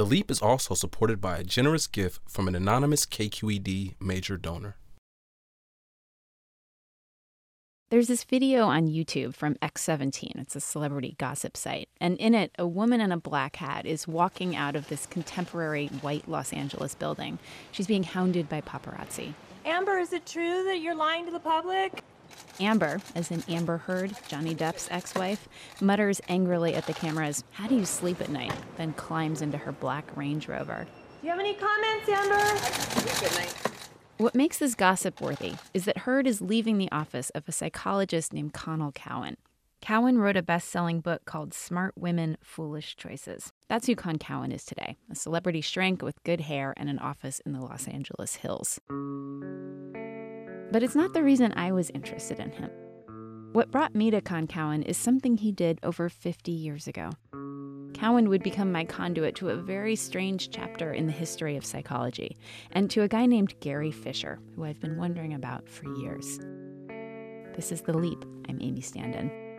The Leap is also supported by a generous gift from an anonymous KQED major donor. There's this video on YouTube from X17. It's a celebrity gossip site. And in it, a woman in a black hat is walking out of this contemporary white Los Angeles building. She's being hounded by paparazzi. Amber, is it true that you're lying to the public? Amber, as in Amber Heard, Johnny Depp's ex wife, mutters angrily at the cameras, How do you sleep at night? Then climbs into her black Range Rover. Do you have any comments, Amber? I sleep at night. What makes this gossip worthy is that Heard is leaving the office of a psychologist named Connell Cowan. Cowan wrote a best selling book called Smart Women, Foolish Choices. That's who Con Cowan is today a celebrity shrink with good hair and an office in the Los Angeles hills. But it's not the reason I was interested in him. What brought me to Con Cowan is something he did over 50 years ago. Cowan would become my conduit to a very strange chapter in the history of psychology, and to a guy named Gary Fisher, who I've been wondering about for years. This is The Leap. I'm Amy Standen.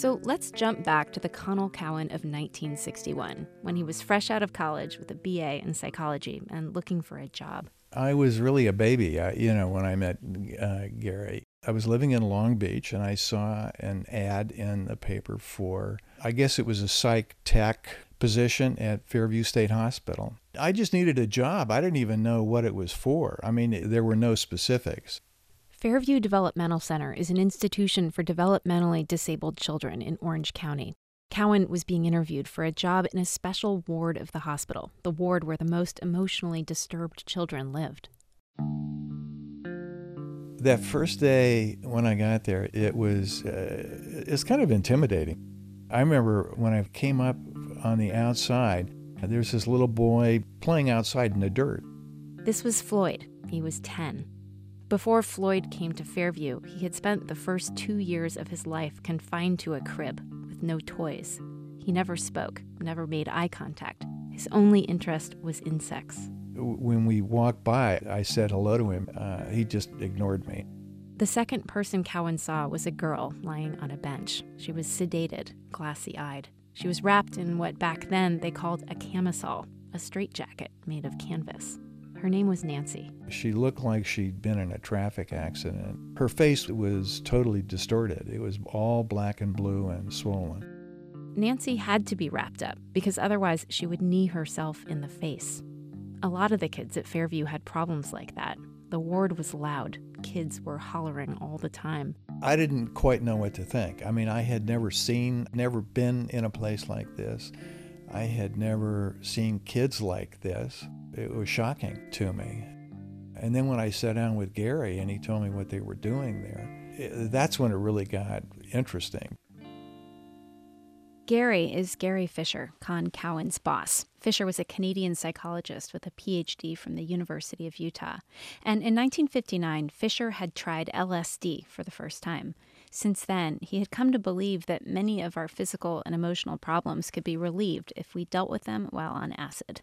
So let's jump back to the Connell Cowan of 1961, when he was fresh out of college with a BA in psychology and looking for a job. I was really a baby, uh, you know, when I met uh, Gary. I was living in Long Beach and I saw an ad in the paper for, I guess it was a psych tech position at Fairview State Hospital. I just needed a job. I didn't even know what it was for. I mean, there were no specifics. Fairview Developmental Center is an institution for developmentally disabled children in Orange County. Cowan was being interviewed for a job in a special ward of the hospital, the ward where the most emotionally disturbed children lived. That first day when I got there, it was uh, it's kind of intimidating. I remember when I came up on the outside, there's this little boy playing outside in the dirt. This was Floyd. He was 10. Before Floyd came to Fairview, he had spent the first two years of his life confined to a crib with no toys. He never spoke, never made eye contact. His only interest was insects. When we walked by, I said hello to him. Uh, he just ignored me. The second person Cowan saw was a girl lying on a bench. She was sedated, glassy eyed. She was wrapped in what back then they called a camisole, a straitjacket made of canvas. Her name was Nancy. She looked like she'd been in a traffic accident. Her face was totally distorted. It was all black and blue and swollen. Nancy had to be wrapped up because otherwise she would knee herself in the face. A lot of the kids at Fairview had problems like that. The ward was loud. Kids were hollering all the time. I didn't quite know what to think. I mean, I had never seen, never been in a place like this. I had never seen kids like this. It was shocking to me. And then when I sat down with Gary and he told me what they were doing there, it, that's when it really got interesting. Gary is Gary Fisher, Con Cowan's boss. Fisher was a Canadian psychologist with a PhD from the University of Utah. And in 1959, Fisher had tried LSD for the first time. Since then, he had come to believe that many of our physical and emotional problems could be relieved if we dealt with them while on acid.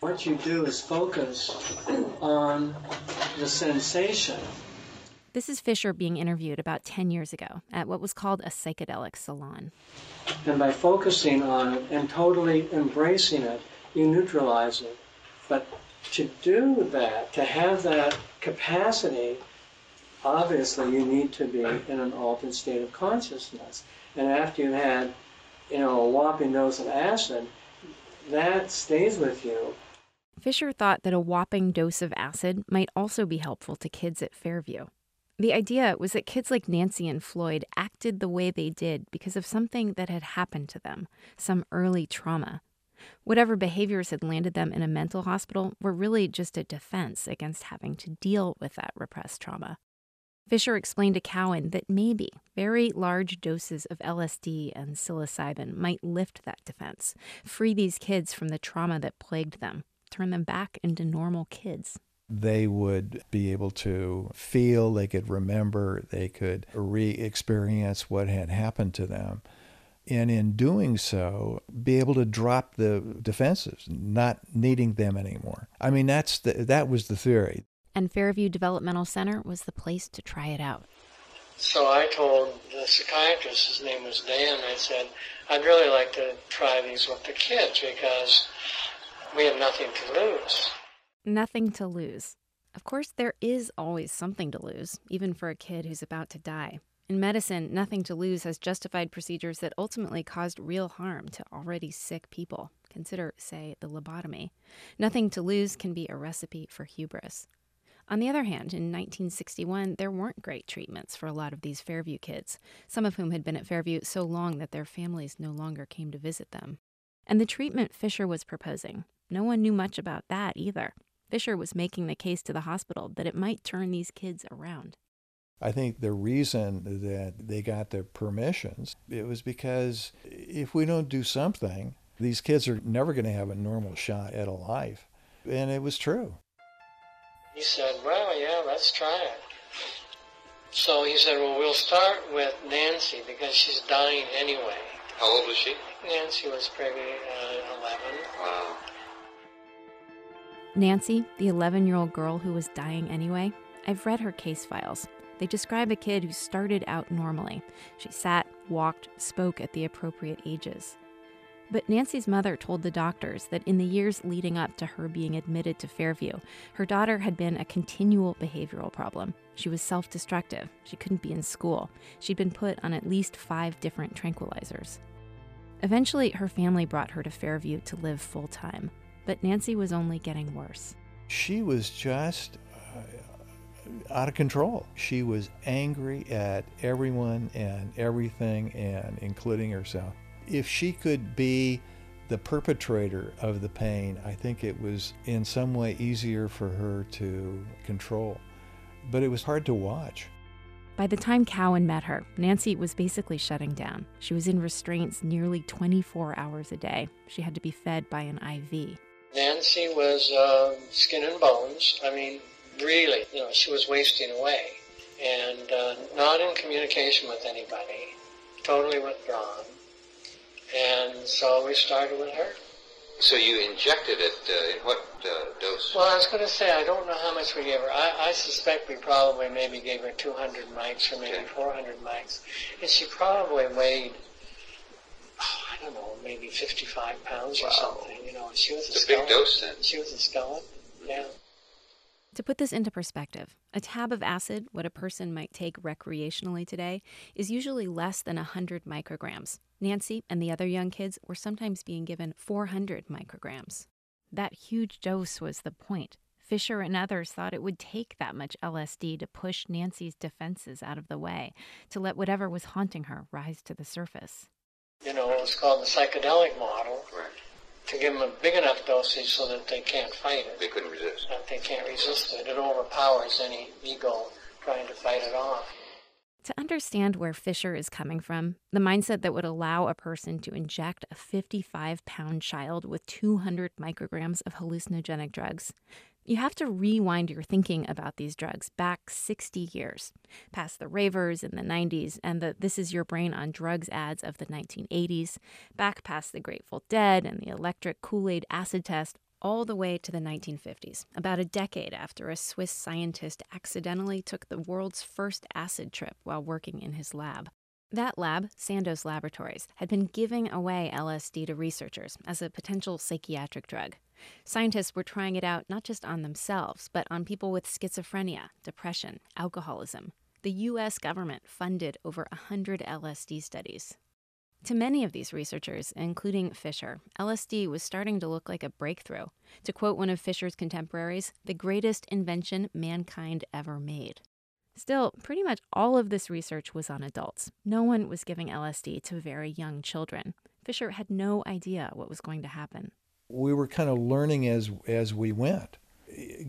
What you do is focus on the sensation. This is Fisher being interviewed about 10 years ago at what was called a psychedelic salon. And by focusing on it and totally embracing it, you neutralize it. But to do that, to have that capacity, obviously you need to be in an altered state of consciousness. And after you've had, you know, a whopping dose of acid, that stays with you. Fisher thought that a whopping dose of acid might also be helpful to kids at Fairview. The idea was that kids like Nancy and Floyd acted the way they did because of something that had happened to them, some early trauma. Whatever behaviors had landed them in a mental hospital were really just a defense against having to deal with that repressed trauma. Fisher explained to Cowan that maybe very large doses of LSD and psilocybin might lift that defense, free these kids from the trauma that plagued them, turn them back into normal kids. They would be able to feel, they could remember, they could re experience what had happened to them. And in doing so, be able to drop the defenses, not needing them anymore. I mean, that's the, that was the theory. And Fairview Developmental Center was the place to try it out. So I told the psychiatrist, his name was Dan, I said, I'd really like to try these with the kids because we have nothing to lose. Nothing to lose. Of course, there is always something to lose, even for a kid who's about to die. In medicine, nothing to lose has justified procedures that ultimately caused real harm to already sick people. Consider, say, the lobotomy. Nothing to lose can be a recipe for hubris. On the other hand, in 1961, there weren't great treatments for a lot of these Fairview kids, some of whom had been at Fairview so long that their families no longer came to visit them. And the treatment Fisher was proposing, no one knew much about that either. Fisher was making the case to the hospital that it might turn these kids around. I think the reason that they got the permissions it was because if we don't do something, these kids are never going to have a normal shot at a life. And it was true. He said, Well, yeah, let's try it. So he said, Well, we'll start with Nancy because she's dying anyway. How old was she? Nancy was maybe uh, 11. Wow. Nancy, the 11 year old girl who was dying anyway, I've read her case files. They describe a kid who started out normally. She sat, walked, spoke at the appropriate ages. But Nancy's mother told the doctors that in the years leading up to her being admitted to Fairview, her daughter had been a continual behavioral problem. She was self destructive. She couldn't be in school. She'd been put on at least five different tranquilizers. Eventually, her family brought her to Fairview to live full time. But Nancy was only getting worse. She was just uh, out of control. She was angry at everyone and everything, and including herself. If she could be the perpetrator of the pain, I think it was in some way easier for her to control. But it was hard to watch. By the time Cowan met her, Nancy was basically shutting down. She was in restraints nearly 24 hours a day. She had to be fed by an IV. Nancy was uh, skin and bones. I mean, really, you know, she was wasting away and uh, not in communication with anybody, totally withdrawn. And so we started with her. So you injected it uh, in what uh, dose? Well, I was going to say, I don't know how much we gave her. I, I suspect we probably maybe gave her 200 mics or maybe Okay. 400 mics. And she probably weighed, oh, I don't know, maybe 55 pounds or something. You know, she was It's a big skeleton. dose then. She was a skeleton, yeah. To put this into perspective, a tab of acid, what a person might take recreationally today, is usually less than 100 micrograms. Nancy and the other young kids were sometimes being given 400 micrograms. That huge dose was the point. Fisher and others thought it would take that much LSD to push Nancy's defenses out of the way, to let whatever was haunting her rise to the surface. You know, it was called the psychedelic model Right. to give them a big enough dosage so that they can't fight it. They couldn't resist. That they can't resist it. It overpowers any ego trying to fight it off. To understand where Fisher is coming from, the mindset that would allow a person to inject a 55 pound child with 200 micrograms of hallucinogenic drugs, you have to rewind your thinking about these drugs back 60 years, past the ravers in the 90s and the This Is Your Brain on Drugs ads of the 1980s, back past the Grateful Dead and the electric Kool Aid acid test, all the way to the 1950s, about a decade after a Swiss scientist accidentally took the world's first acid trip while working in his lab. That lab, Sandoz Laboratories, had been giving away LSD to researchers as a potential psychiatric drug. Scientists were trying it out not just on themselves, but on people with schizophrenia, depression, alcoholism. The US government funded over 100 LSD studies. To many of these researchers, including Fisher, LSD was starting to look like a breakthrough. To quote one of Fisher's contemporaries, the greatest invention mankind ever made. Still, pretty much all of this research was on adults. No one was giving LSD to very young children. Fisher had no idea what was going to happen. We were kind of learning as as we went.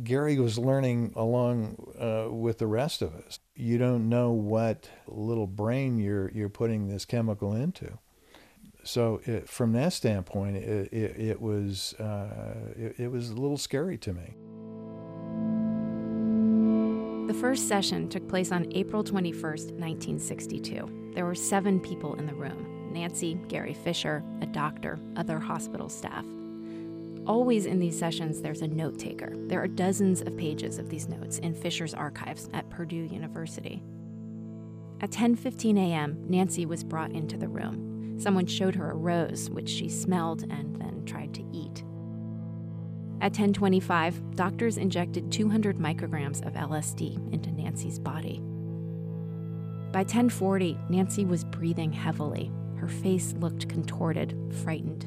Gary was learning along uh, with the rest of us. You don't know what little brain you're you're putting this chemical into. So it, from that standpoint, it, it, it was uh, it, it was a little scary to me. The first session took place on April 21st, 1962. There were seven people in the room Nancy, Gary Fisher, a doctor, other hospital staff. Always in these sessions, there's a note taker. There are dozens of pages of these notes in Fisher's archives at Purdue University. At 10:15 a.m., Nancy was brought into the room. Someone showed her a rose, which she smelled and then tried to eat. At 10:25, doctors injected 200 micrograms of LSD into Nancy's body. By 10:40, Nancy was breathing heavily. Her face looked contorted, frightened.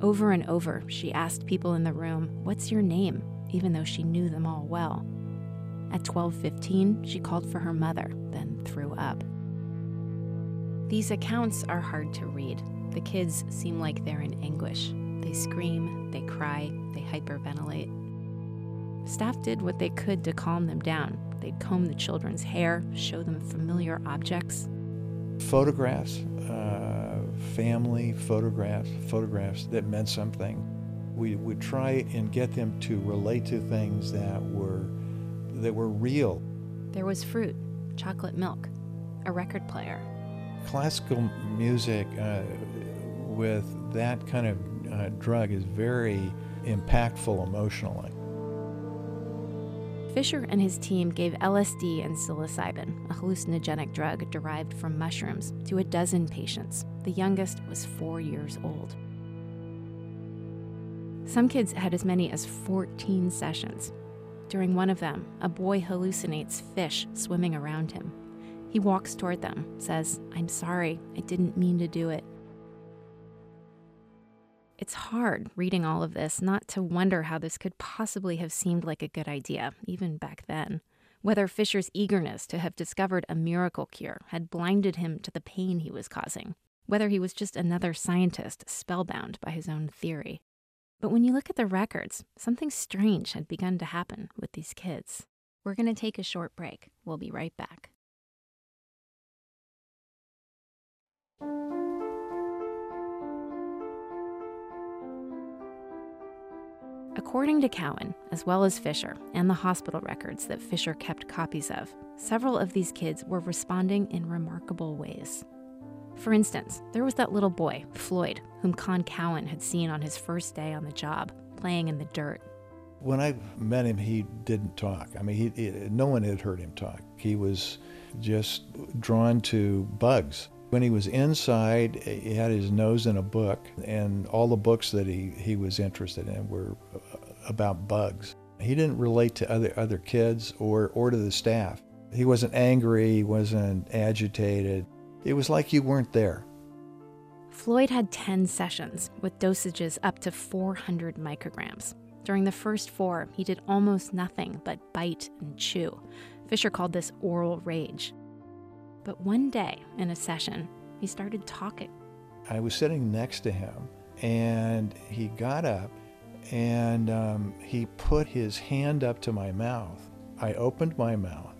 Over and over, she asked people in the room, "What's your name?" even though she knew them all well. At 12:15, she called for her mother, then threw up. These accounts are hard to read. The kids seem like they're in anguish. They scream, they cry, they hyperventilate. Staff did what they could to calm them down. They'd comb the children's hair, show them familiar objects. Photographs, uh, family photographs, photographs that meant something. We would try and get them to relate to things that were that were real. There was fruit, chocolate milk, a record player. Classical music uh, with that kind of uh, drug is very impactful emotionally. Fisher and his team gave LSD and psilocybin, a hallucinogenic drug derived from mushrooms, to a dozen patients. The youngest was four years old. Some kids had as many as 14 sessions. During one of them, a boy hallucinates fish swimming around him. He walks toward them, says, I'm sorry, I didn't mean to do it. It's hard reading all of this not to wonder how this could possibly have seemed like a good idea, even back then. Whether Fisher's eagerness to have discovered a miracle cure had blinded him to the pain he was causing. Whether he was just another scientist spellbound by his own theory. But when you look at the records, something strange had begun to happen with these kids. We're going to take a short break. We'll be right back. According to Cowan, as well as Fisher and the hospital records that Fisher kept copies of, several of these kids were responding in remarkable ways. For instance, there was that little boy, Floyd, whom Con Cowan had seen on his first day on the job, playing in the dirt. When I met him, he didn't talk. I mean, he, he, no one had heard him talk. He was just drawn to bugs. When he was inside, he had his nose in a book, and all the books that he, he was interested in were uh, about bugs. He didn't relate to other, other kids or, or to the staff. He wasn't angry, he wasn't agitated. It was like you weren't there. Floyd had 10 sessions with dosages up to 400 micrograms. During the first four, he did almost nothing but bite and chew. Fisher called this oral rage. But one day in a session, he started talking. I was sitting next to him, and he got up and um, he put his hand up to my mouth. I opened my mouth,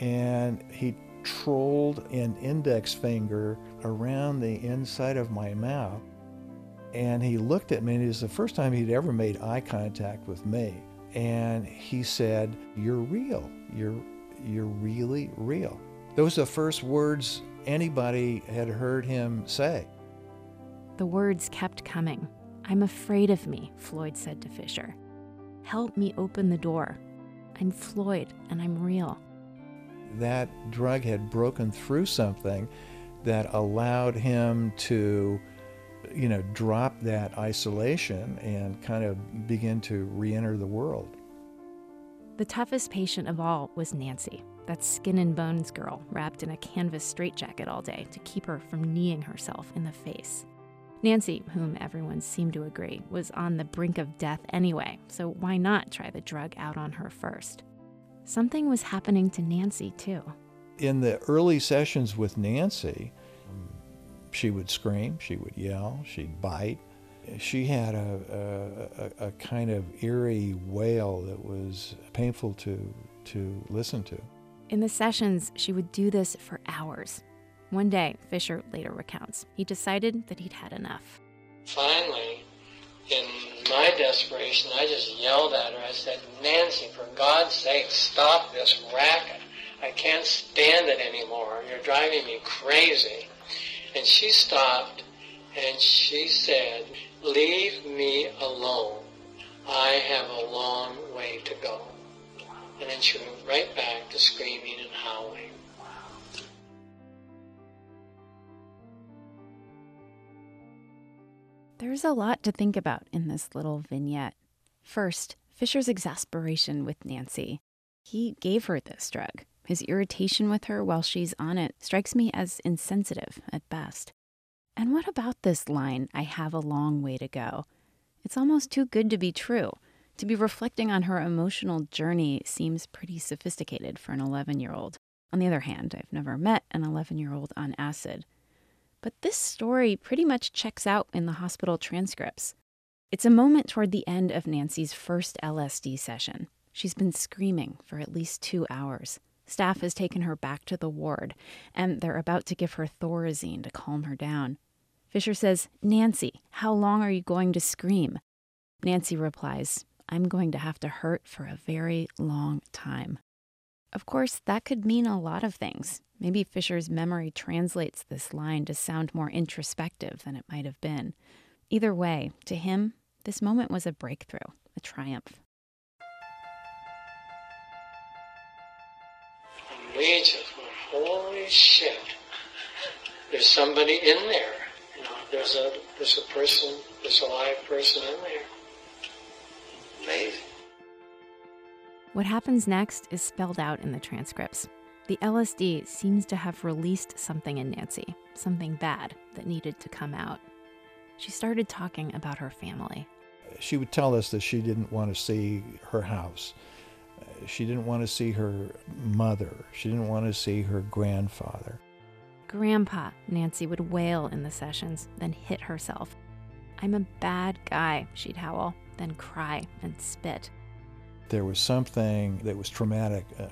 and he trolled an index finger around the inside of my mouth. And he looked at me, and it was the first time he'd ever made eye contact with me. And he said, You're real. You're, you're really real. Those are the first words anybody had heard him say. The words kept coming. I'm afraid of me, Floyd said to Fisher. Help me open the door. I'm Floyd and I'm real. That drug had broken through something that allowed him to, you know, drop that isolation and kind of begin to re enter the world. The toughest patient of all was Nancy, that skin and bones girl wrapped in a canvas straitjacket all day to keep her from kneeing herself in the face. Nancy, whom everyone seemed to agree, was on the brink of death anyway, so why not try the drug out on her first? Something was happening to Nancy, too. In the early sessions with Nancy, she would scream, she would yell, she'd bite. She had a, a, a kind of eerie wail that was painful to, to listen to. In the sessions, she would do this for hours. One day, Fisher later recounts, he decided that he'd had enough. Finally, in my desperation, I just yelled at her. I said, Nancy, for God's sake, stop this racket. I can't stand it anymore. You're driving me crazy. And she stopped and she said, Leave me alone. I have a long way to go. And then she went right back to screaming and howling. There's a lot to think about in this little vignette. First, Fisher's exasperation with Nancy. He gave her this drug. His irritation with her while she's on it strikes me as insensitive at best. And what about this line, I have a long way to go? It's almost too good to be true. To be reflecting on her emotional journey seems pretty sophisticated for an 11 year old. On the other hand, I've never met an 11 year old on acid. But this story pretty much checks out in the hospital transcripts. It's a moment toward the end of Nancy's first LSD session. She's been screaming for at least two hours. Staff has taken her back to the ward, and they're about to give her Thorazine to calm her down. Fisher says, Nancy, how long are you going to scream? Nancy replies, I'm going to have to hurt for a very long time. Of course, that could mean a lot of things. Maybe Fisher's memory translates this line to sound more introspective than it might have been. Either way, to him, this moment was a breakthrough, a triumph. And we just went, holy shit. There's somebody in there. You know, there's a there's a person, there's a live person in there. Amazing. What happens next is spelled out in the transcripts. The LSD seems to have released something in Nancy, something bad that needed to come out. She started talking about her family. She would tell us that she didn't want to see her house. She didn't want to see her mother. She didn't want to see her grandfather. Grandpa, Nancy would wail in the sessions, then hit herself. I'm a bad guy, she'd howl, then cry and spit. There was something that was traumatic uh,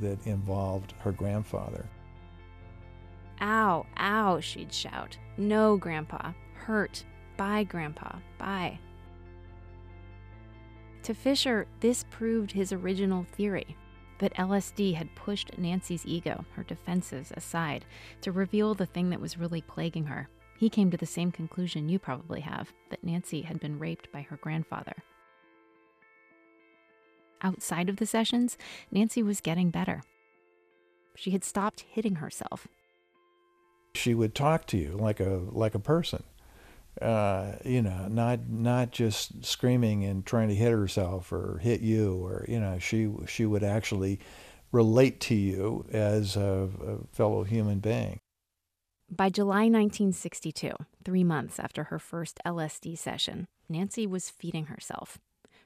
that involved her grandfather. Ow, ow, she'd shout. No, Grandpa. Hurt. Bye, Grandpa. Bye. To Fisher, this proved his original theory that LSD had pushed Nancy's ego, her defenses, aside to reveal the thing that was really plaguing her. He came to the same conclusion you probably have that Nancy had been raped by her grandfather. Outside of the sessions, Nancy was getting better. She had stopped hitting herself. She would talk to you like a like a person, uh, you know, not not just screaming and trying to hit herself or hit you, or you know, she she would actually relate to you as a, a fellow human being. By July 1962, three months after her first LSD session, Nancy was feeding herself.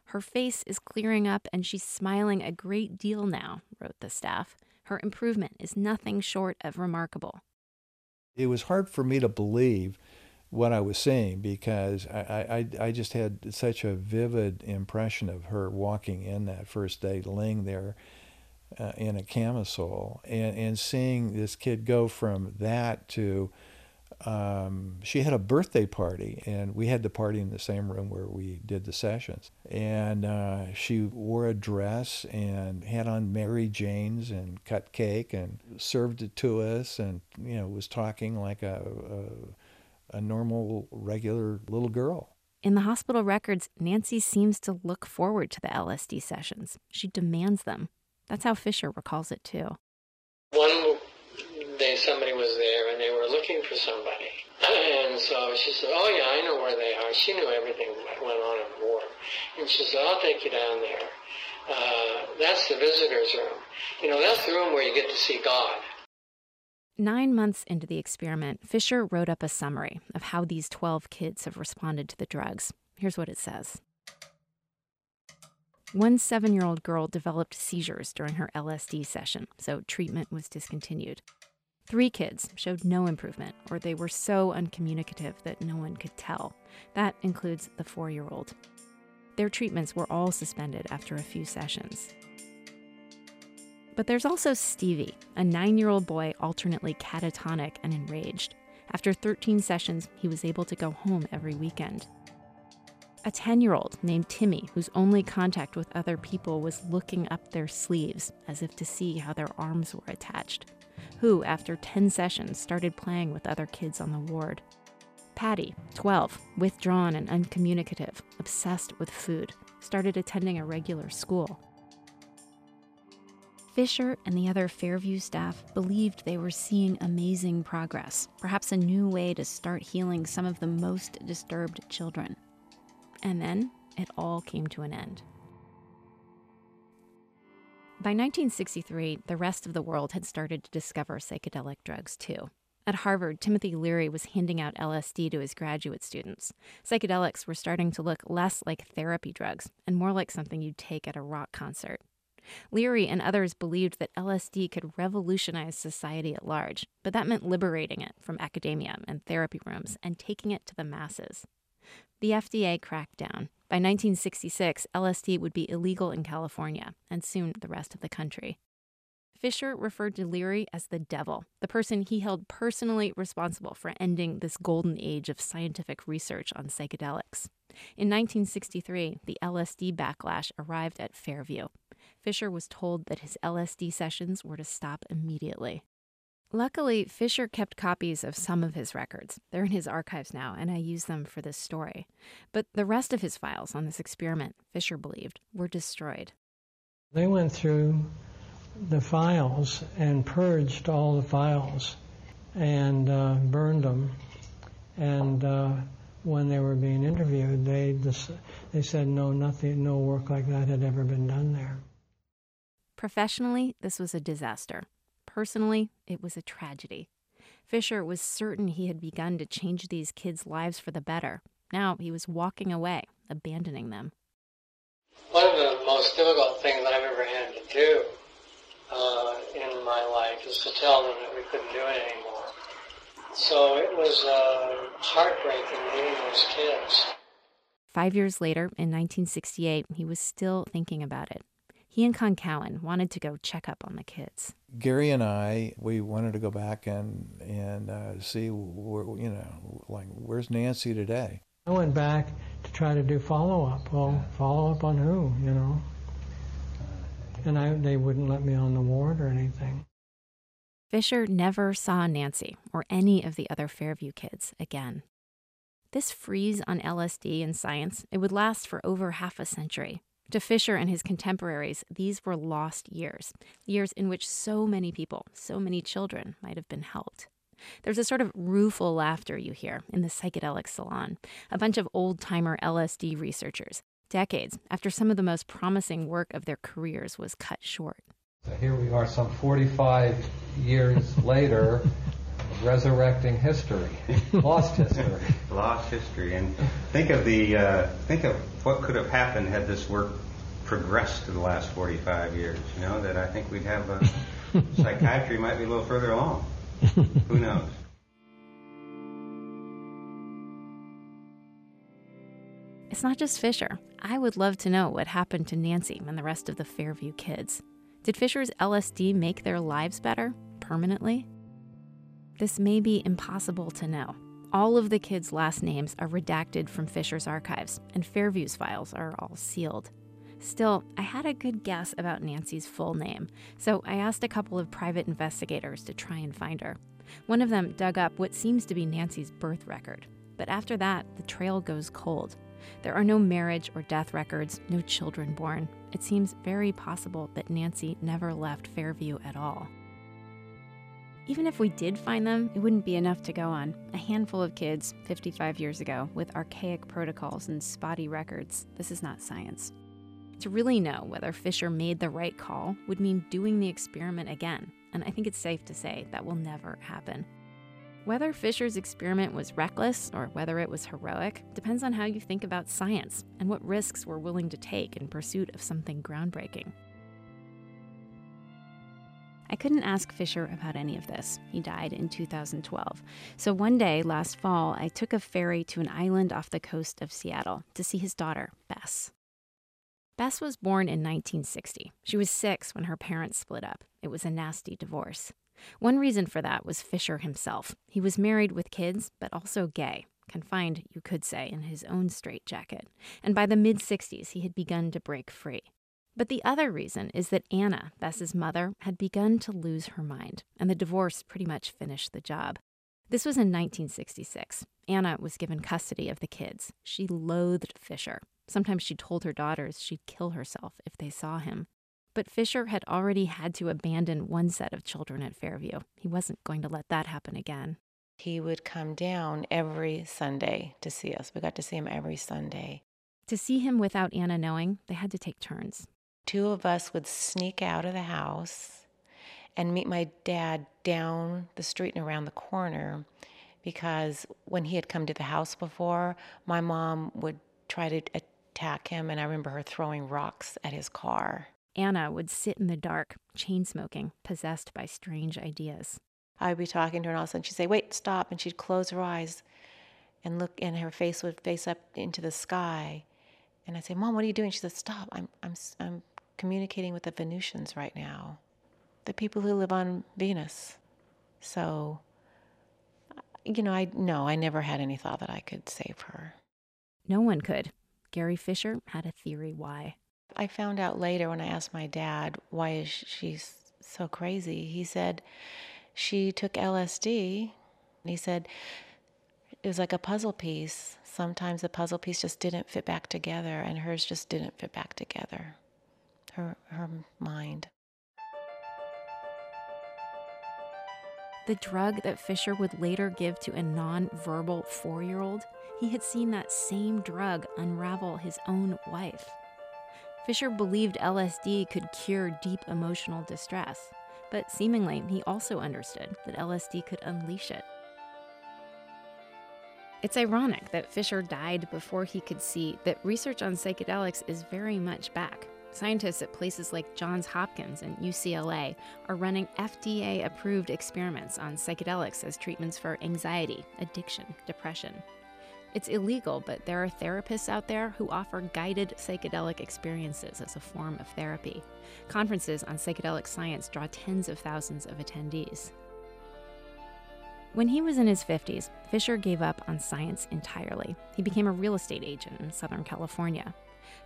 Her face is clearing up and she's smiling a great deal now, wrote the staff. Her improvement is nothing short of remarkable. It was hard for me to believe what I was seeing because I, I, I just had such a vivid impression of her walking in that first day, laying there uh, in a camisole, and, and seeing this kid go from that to um, she had a birthday party, and we had the party in the same room where we did the sessions. And uh, she wore a dress and had on Mary Jane's and cut cake and served it to us, and you know was talking like a a, a normal, regular little girl. In the hospital records, Nancy seems to look forward to the LSD sessions. She demands them. That's how Fisher recalls it too. One day somebody was there and they were looking for somebody. And so she said, oh yeah, I know where they are. She knew everything that went on in the ward. And she said, I'll take you down there. Uh, that's the visitor's room. You know, that's the room where you get to see God. Nine months into the experiment, Fisher wrote up a summary of how these 12 kids have responded to the drugs. Here's what it says One seven year old girl developed seizures during her LSD session, so treatment was discontinued. Three kids showed no improvement, or they were so uncommunicative that no one could tell. That includes the four year old. Their treatments were all suspended after a few sessions. But there's also Stevie, a nine year old boy alternately catatonic and enraged. After 13 sessions, he was able to go home every weekend. A 10 year old named Timmy, whose only contact with other people was looking up their sleeves as if to see how their arms were attached, who, after 10 sessions, started playing with other kids on the ward. Patty, 12, withdrawn and uncommunicative, obsessed with food, started attending a regular school. Fisher and the other Fairview staff believed they were seeing amazing progress, perhaps a new way to start healing some of the most disturbed children. And then it all came to an end. By 1963, the rest of the world had started to discover psychedelic drugs too. At Harvard, Timothy Leary was handing out LSD to his graduate students. Psychedelics were starting to look less like therapy drugs and more like something you'd take at a rock concert. Leary and others believed that LSD could revolutionize society at large, but that meant liberating it from academia and therapy rooms and taking it to the masses. The FDA cracked down. By 1966, LSD would be illegal in California and soon the rest of the country. Fisher referred to Leary as the devil, the person he held personally responsible for ending this golden age of scientific research on psychedelics. In 1963, the LSD backlash arrived at Fairview. Fisher was told that his LSD sessions were to stop immediately. Luckily, Fisher kept copies of some of his records. They're in his archives now, and I use them for this story. But the rest of his files on this experiment, Fisher believed, were destroyed. They went through the files and purged all the files and uh, burned them. And uh, when they were being interviewed, they just, they said no, nothing, no work like that had ever been done there. Professionally, this was a disaster. Personally, it was a tragedy. Fisher was certain he had begun to change these kids' lives for the better. Now he was walking away, abandoning them. One of the most difficult things I've ever had to do uh, in my life is to tell them that we couldn't do it anymore. So it was uh, heartbreaking meeting those kids. Five years later, in 1968, he was still thinking about it he and Con Cowan wanted to go check up on the kids. Gary and I, we wanted to go back and and uh, see where you know, like where's Nancy today. I went back to try to do follow up. Well, follow up on who, you know? And I, they wouldn't let me on the ward or anything. Fisher never saw Nancy or any of the other Fairview kids again. This freeze on LSD and science, it would last for over half a century. To Fisher and his contemporaries, these were lost years, years in which so many people, so many children might have been helped. There's a sort of rueful laughter you hear in the psychedelic salon. A bunch of old timer LSD researchers, decades after some of the most promising work of their careers was cut short. So here we are, some 45 years later, resurrecting history, lost history. lost history, and think of the uh, think of what could have happened had this work progressed to the last 45 years. You know that I think we'd have a psychiatry might be a little further along. Who knows? It's not just Fisher. I would love to know what happened to Nancy and the rest of the Fairview kids. Did Fisher's LSD make their lives better permanently? This may be impossible to know. All of the kids' last names are redacted from Fisher's archives, and Fairview's files are all sealed. Still, I had a good guess about Nancy's full name, so I asked a couple of private investigators to try and find her. One of them dug up what seems to be Nancy's birth record, but after that, the trail goes cold. There are no marriage or death records, no children born. It seems very possible that Nancy never left Fairview at all. Even if we did find them, it wouldn't be enough to go on. A handful of kids, 55 years ago, with archaic protocols and spotty records. This is not science. To really know whether Fisher made the right call would mean doing the experiment again, and I think it's safe to say that will never happen. Whether Fisher's experiment was reckless or whether it was heroic depends on how you think about science and what risks we're willing to take in pursuit of something groundbreaking. Couldn't ask Fisher about any of this. He died in 2012. So one day last fall, I took a ferry to an island off the coast of Seattle to see his daughter, Bess. Bess was born in 1960. She was six when her parents split up. It was a nasty divorce. One reason for that was Fisher himself. He was married with kids, but also gay, confined, you could say, in his own straitjacket. And by the mid 60s, he had begun to break free. But the other reason is that Anna, Bess's mother, had begun to lose her mind, and the divorce pretty much finished the job. This was in 1966. Anna was given custody of the kids. She loathed Fisher. Sometimes she told her daughters she'd kill herself if they saw him. But Fisher had already had to abandon one set of children at Fairview. He wasn't going to let that happen again. He would come down every Sunday to see us. We got to see him every Sunday. To see him without Anna knowing, they had to take turns. Two of us would sneak out of the house and meet my dad down the street and around the corner because when he had come to the house before, my mom would try to attack him, and I remember her throwing rocks at his car. Anna would sit in the dark, chain smoking, possessed by strange ideas. I'd be talking to her, and all of a sudden she'd say, Wait, stop. And she'd close her eyes and look, and her face would face up into the sky. And I'd say, Mom, what are you doing? She said, Stop. I'm, I'm, I'm communicating with the Venusians right now, the people who live on Venus. So, you know, I no, I never had any thought that I could save her. No one could. Gary Fisher had a theory why. I found out later when I asked my dad, why is she so crazy? He said she took LSD. And he said it was like a puzzle piece. Sometimes the puzzle piece just didn't fit back together, and hers just didn't fit back together. Her, her mind. The drug that Fisher would later give to a non-verbal four year old, he had seen that same drug unravel his own wife. Fisher believed LSD could cure deep emotional distress, but seemingly he also understood that LSD could unleash it. It's ironic that Fisher died before he could see that research on psychedelics is very much back. Scientists at places like Johns Hopkins and UCLA are running FDA approved experiments on psychedelics as treatments for anxiety, addiction, depression, it's illegal, but there are therapists out there who offer guided psychedelic experiences as a form of therapy. Conferences on psychedelic science draw tens of thousands of attendees. When he was in his 50s, Fisher gave up on science entirely. He became a real estate agent in Southern California.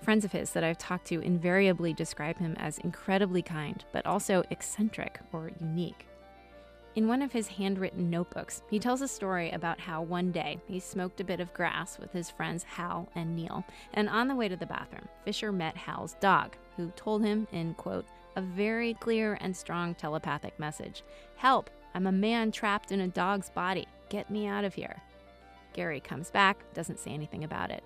Friends of his that I've talked to invariably describe him as incredibly kind, but also eccentric or unique. In one of his handwritten notebooks, he tells a story about how one day he smoked a bit of grass with his friends Hal and Neil, and on the way to the bathroom, Fisher met Hal's dog, who told him, in quote, a very clear and strong telepathic message Help! I'm a man trapped in a dog's body. Get me out of here. Gary comes back, doesn't say anything about it.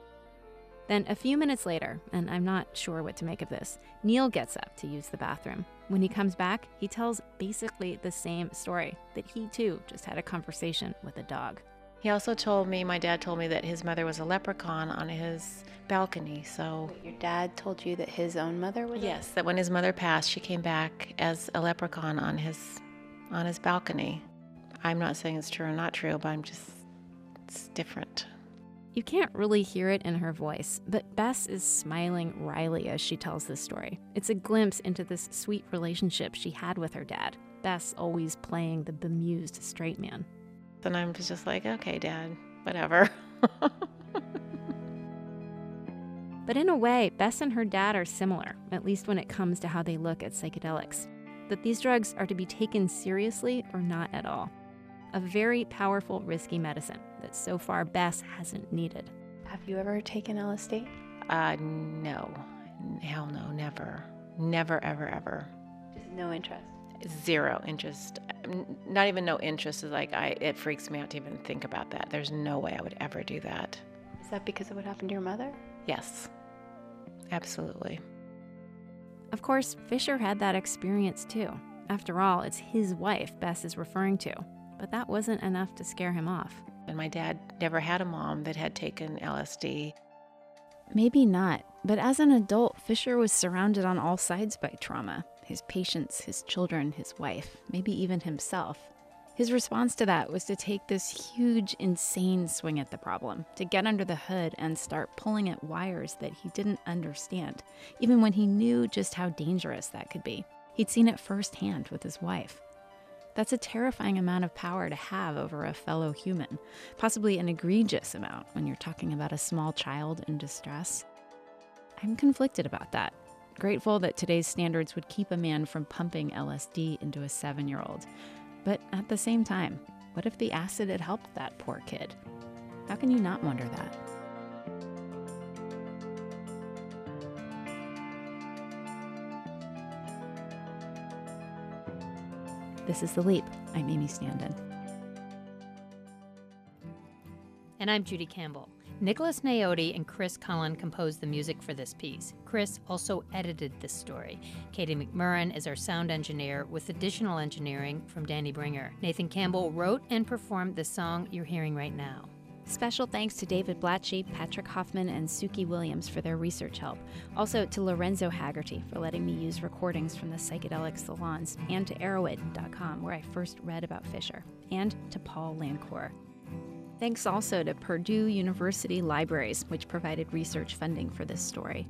Then, a few minutes later, and I'm not sure what to make of this, Neil gets up to use the bathroom. When he comes back, he tells basically the same story that he too just had a conversation with a dog. He also told me, my dad told me that his mother was a leprechaun on his balcony. So your dad told you that his own mother was Yes, that when his mother passed, she came back as a leprechaun on his on his balcony. I'm not saying it's true or not true, but I'm just it's different. You can't really hear it in her voice, but Bess is smiling wryly as she tells this story. It's a glimpse into this sweet relationship she had with her dad, Bess always playing the bemused straight man. And I'm just like, okay, dad, whatever. but in a way, Bess and her dad are similar, at least when it comes to how they look at psychedelics. That these drugs are to be taken seriously or not at all a very powerful, risky medicine that so far Bess hasn't needed. Have you ever taken LSD? Uh, no. Hell no, never. Never, ever, ever. Just no interest? Zero interest. Not even no interest is like, I, it freaks me out to even think about that. There's no way I would ever do that. Is that because of what happened to your mother? Yes. Absolutely. Of course, Fisher had that experience too. After all, it's his wife Bess is referring to but that wasn't enough to scare him off. And my dad never had a mom that had taken LSD. Maybe not, but as an adult, Fisher was surrounded on all sides by trauma his patients, his children, his wife, maybe even himself. His response to that was to take this huge, insane swing at the problem, to get under the hood and start pulling at wires that he didn't understand, even when he knew just how dangerous that could be. He'd seen it firsthand with his wife. That's a terrifying amount of power to have over a fellow human, possibly an egregious amount when you're talking about a small child in distress. I'm conflicted about that. Grateful that today's standards would keep a man from pumping LSD into a seven year old. But at the same time, what if the acid had helped that poor kid? How can you not wonder that? This is The Leap. I'm Amy Standen. And I'm Judy Campbell. Nicholas Naoti and Chris Cullen composed the music for this piece. Chris also edited this story. Katie McMurran is our sound engineer, with additional engineering from Danny Bringer. Nathan Campbell wrote and performed the song you're hearing right now. Special thanks to David Blatchy, Patrick Hoffman, and Suki Williams for their research help. Also to Lorenzo Hagerty for letting me use recordings from the psychedelic salons, and to Erowid.com, where I first read about Fisher, and to Paul Lancour. Thanks also to Purdue University Libraries, which provided research funding for this story.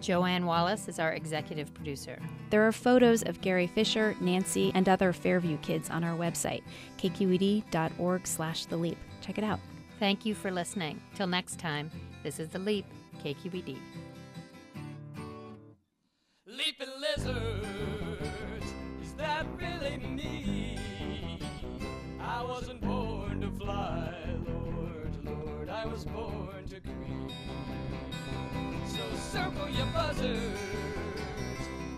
Joanne Wallace is our executive producer. There are photos of Gary Fisher, Nancy, and other Fairview kids on our website, kqed.org/the leap. Check it out. Thank you for listening. Till next time, this is The Leap, KQED. Leaping lizards, is that really me? I wasn't born to fly, Lord, Lord, I was born to creep. So circle your buzzards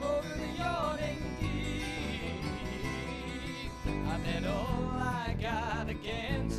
over the yawning deep. I bet all I got against